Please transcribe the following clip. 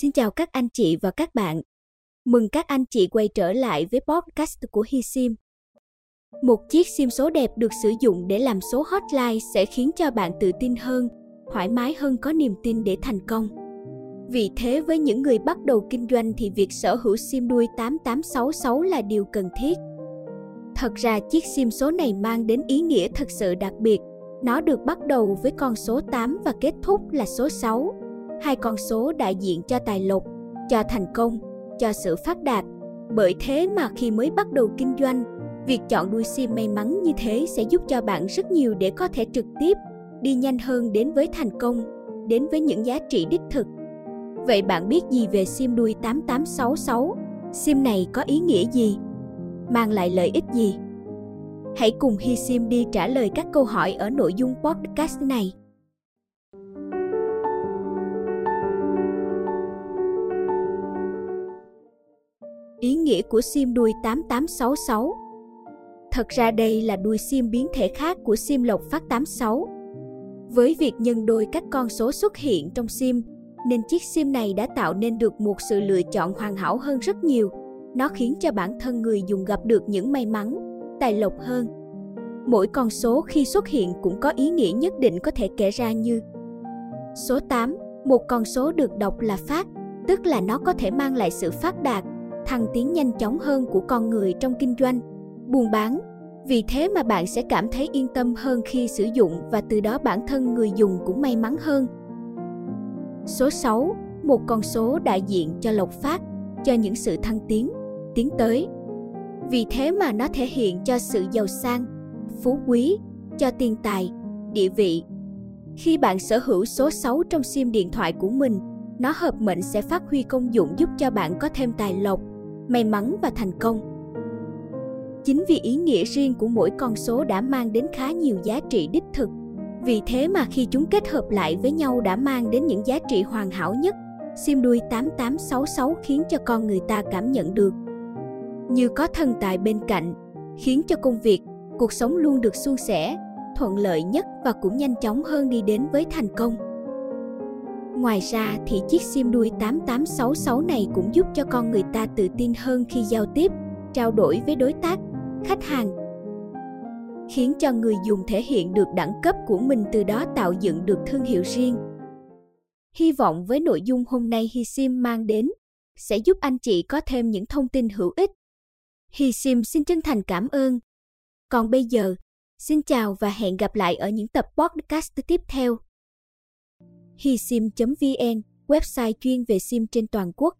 Xin chào các anh chị và các bạn. Mừng các anh chị quay trở lại với podcast của HiSim. Một chiếc sim số đẹp được sử dụng để làm số hotline sẽ khiến cho bạn tự tin hơn, thoải mái hơn có niềm tin để thành công. Vì thế với những người bắt đầu kinh doanh thì việc sở hữu sim đuôi 8866 là điều cần thiết. Thật ra chiếc sim số này mang đến ý nghĩa thật sự đặc biệt. Nó được bắt đầu với con số 8 và kết thúc là số 6 hai con số đại diện cho tài lộc, cho thành công, cho sự phát đạt. Bởi thế mà khi mới bắt đầu kinh doanh, việc chọn đuôi sim may mắn như thế sẽ giúp cho bạn rất nhiều để có thể trực tiếp đi nhanh hơn đến với thành công, đến với những giá trị đích thực. Vậy bạn biết gì về sim đuôi 8866? Sim này có ý nghĩa gì? Mang lại lợi ích gì? Hãy cùng Hi Sim đi trả lời các câu hỏi ở nội dung podcast này. Ý nghĩa của sim đuôi 8866. Thật ra đây là đuôi sim biến thể khác của sim lộc phát 86. Với việc nhân đôi các con số xuất hiện trong sim, nên chiếc sim này đã tạo nên được một sự lựa chọn hoàn hảo hơn rất nhiều. Nó khiến cho bản thân người dùng gặp được những may mắn, tài lộc hơn. Mỗi con số khi xuất hiện cũng có ý nghĩa nhất định có thể kể ra như Số 8, một con số được đọc là phát, tức là nó có thể mang lại sự phát đạt, thăng tiến nhanh chóng hơn của con người trong kinh doanh, buôn bán. Vì thế mà bạn sẽ cảm thấy yên tâm hơn khi sử dụng và từ đó bản thân người dùng cũng may mắn hơn. Số 6, một con số đại diện cho lộc phát, cho những sự thăng tiến, tiến tới. Vì thế mà nó thể hiện cho sự giàu sang, phú quý, cho tiền tài, địa vị. Khi bạn sở hữu số 6 trong sim điện thoại của mình, nó hợp mệnh sẽ phát huy công dụng giúp cho bạn có thêm tài lộc, may mắn và thành công. Chính vì ý nghĩa riêng của mỗi con số đã mang đến khá nhiều giá trị đích thực. Vì thế mà khi chúng kết hợp lại với nhau đã mang đến những giá trị hoàn hảo nhất. Sim đuôi 8866 khiến cho con người ta cảm nhận được như có thần tài bên cạnh, khiến cho công việc, cuộc sống luôn được suôn sẻ, thuận lợi nhất và cũng nhanh chóng hơn đi đến với thành công. Ngoài ra thì chiếc sim đuôi 8866 này cũng giúp cho con người ta tự tin hơn khi giao tiếp, trao đổi với đối tác, khách hàng. Khiến cho người dùng thể hiện được đẳng cấp của mình từ đó tạo dựng được thương hiệu riêng. Hy vọng với nội dung hôm nay Hi Sim mang đến sẽ giúp anh chị có thêm những thông tin hữu ích. Hi Sim xin chân thành cảm ơn. Còn bây giờ, xin chào và hẹn gặp lại ở những tập podcast tiếp theo hisim.vn, website chuyên về sim trên toàn quốc.